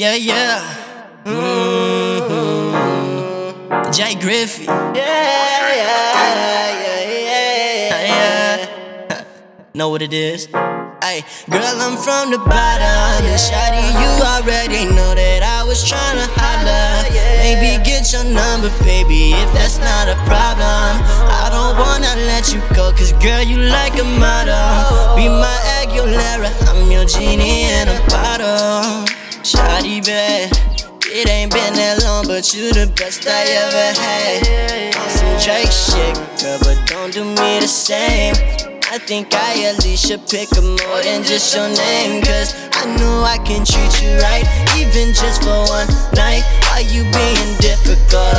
Yeah, yeah. Mm-hmm. Jay Griffie. Yeah, yeah, yeah, yeah, yeah. know what it is? Hey, girl, I'm from the bottom. And shawty, you already know that I was tryna holler. Maybe get your number, baby, if that's not a problem. I don't wanna let you go, cause girl, you like a model. Be my Aguilera, I'm your genie in a bottle. Shawty. It ain't been that long, but you the best I ever had. On some Drake shit, girl, but don't do me the same. I think I at least should pick up more than just your name. Cause I know I can treat you right, even just for one night. Why you being difficult?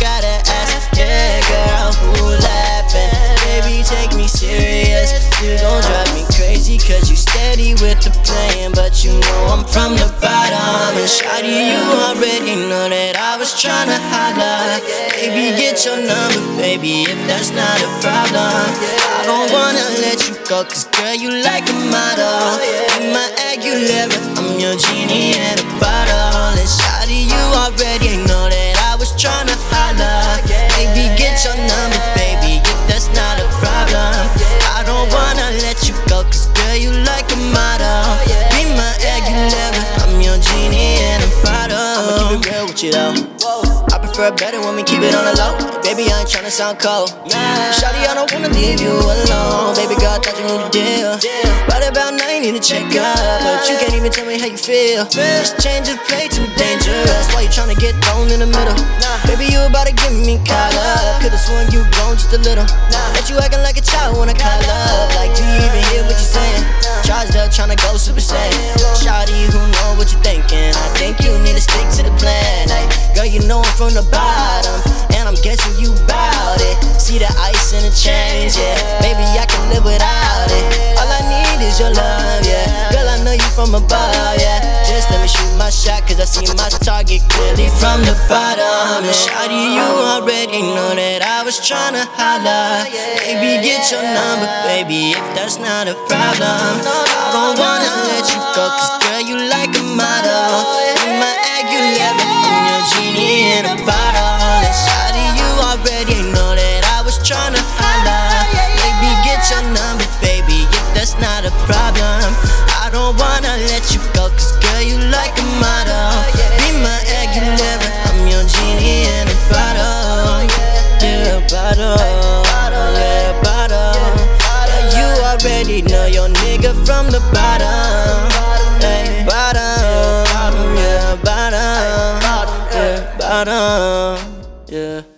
Gotta ask, yeah, girl, who laughing? Baby, take me serious. You gon' drive me crazy, cause you steady with the playing. But you know I'm from the bottom. And shawty, you already know that I was tryna holler. Baby, get your number, baby, if that's not a problem. I don't wanna let you go, cause girl, you like a model. Let you go, cause girl, you like a model. Be my Aguilera, I'm your genie in a bottle. I'ma keep it real with you though. I prefer better when we keep it on the low. Baby, I ain't tryna sound cold. Shawty, I don't wanna leave you alone. Baby I thought you knew the deal. Right about now, you need to check up. But you can't even tell me how you feel. This change of play too dangerous. Why you tryna get thrown in the middle? Baby, you about to give me call up. Could've sworn you grown just a little. But you acting like a child when I call from the bottom. And I'm guessing you bout it. See the ice in the change, yeah. Maybe I can live without it. All I need is your love, yeah. Girl, I know you from above, yeah. Just let me shoot my shot, cause I see my target clearly from the bottom. And shawty, you already know that I was tryna holler. Baby, get your number, baby, if that's not a problem. I don't wanna let you go, cause girl, you like a model. Let you go, cause girl, you like a model. Be my Aguilera, I'm your genie in a bottle. Yeah, bottle. Yeah, bottle. Yeah, you already know your nigga from the bottom. Hey, bottom. Yeah, bottom. Yeah, bottom. Yeah.